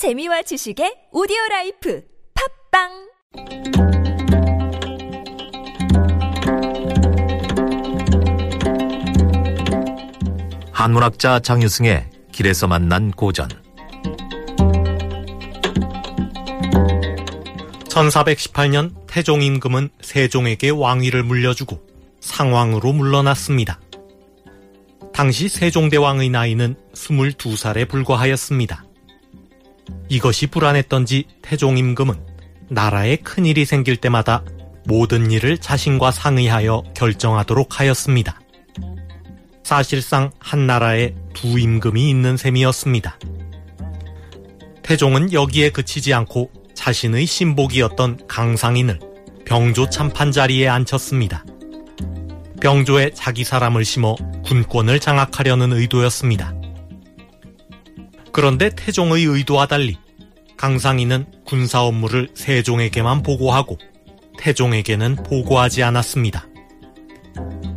재미와 지식의 오디오 라이프 팟빵 한문학자 장유승의 길에서 만난 고전 1418년 태종 임금은 세종에게 왕위를 물려주고 상왕으로 물러났습니다. 당시 세종대왕의 나이는 22살에 불과하였습니다. 이것이 불안했던지 태종 임금은 나라에 큰일이 생길 때마다 모든 일을 자신과 상의하여 결정하도록 하였습니다. 사실상 한 나라에 두 임금이 있는 셈이었습니다. 태종은 여기에 그치지 않고 자신의 신복이었던 강상인을 병조 참판 자리에 앉혔습니다. 병조에 자기 사람을 심어 군권을 장악하려는 의도였습니다. 그런데 태종의 의도와 달리 강상인은 군사 업무를 세종에게만 보고하고 태종에게는 보고하지 않았습니다.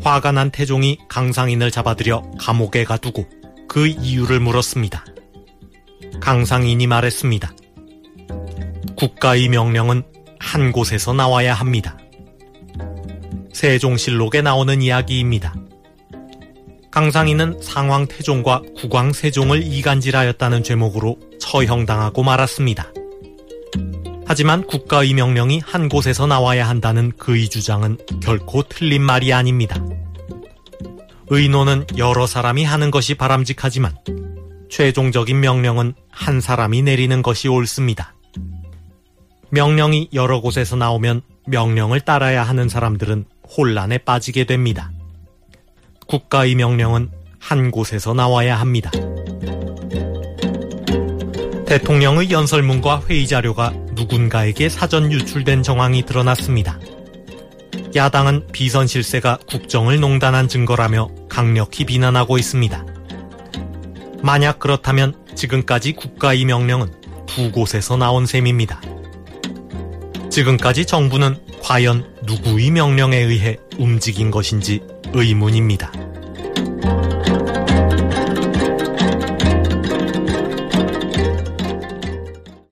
화가 난 태종이 강상인을 잡아들여 감옥에 가두고 그 이유를 물었습니다. 강상인이 말했습니다. 국가의 명령은 한 곳에서 나와야 합니다. 세종실록에 나오는 이야기입니다. 강상인은 상왕 태종과 국왕 세종을 이간질하였다는 죄목으로 처형당하고 말았습니다. 하지만 국가의 명령이 한 곳에서 나와야 한다는 그의 주장은 결코 틀린 말이 아닙니다. 의노는 여러 사람이 하는 것이 바람직하지만 최종적인 명령은 한 사람이 내리는 것이 옳습니다. 명령이 여러 곳에서 나오면 명령을 따라야 하는 사람들은 혼란에 빠지게 됩니다. 국가의 명령은 한 곳에서 나와야 합니다. 대통령의 연설문과 회의 자료가 누군가에게 사전 유출된 정황이 드러났습니다. 야당은 비선 실세가 국정을 농단한 증거라며 강력히 비난하고 있습니다. 만약 그렇다면 지금까지 국가의 명령은 두 곳에서 나온 셈입니다. 지금까지 정부는 과연 누구의 명령에 의해 움직인 것인지 의문입니다.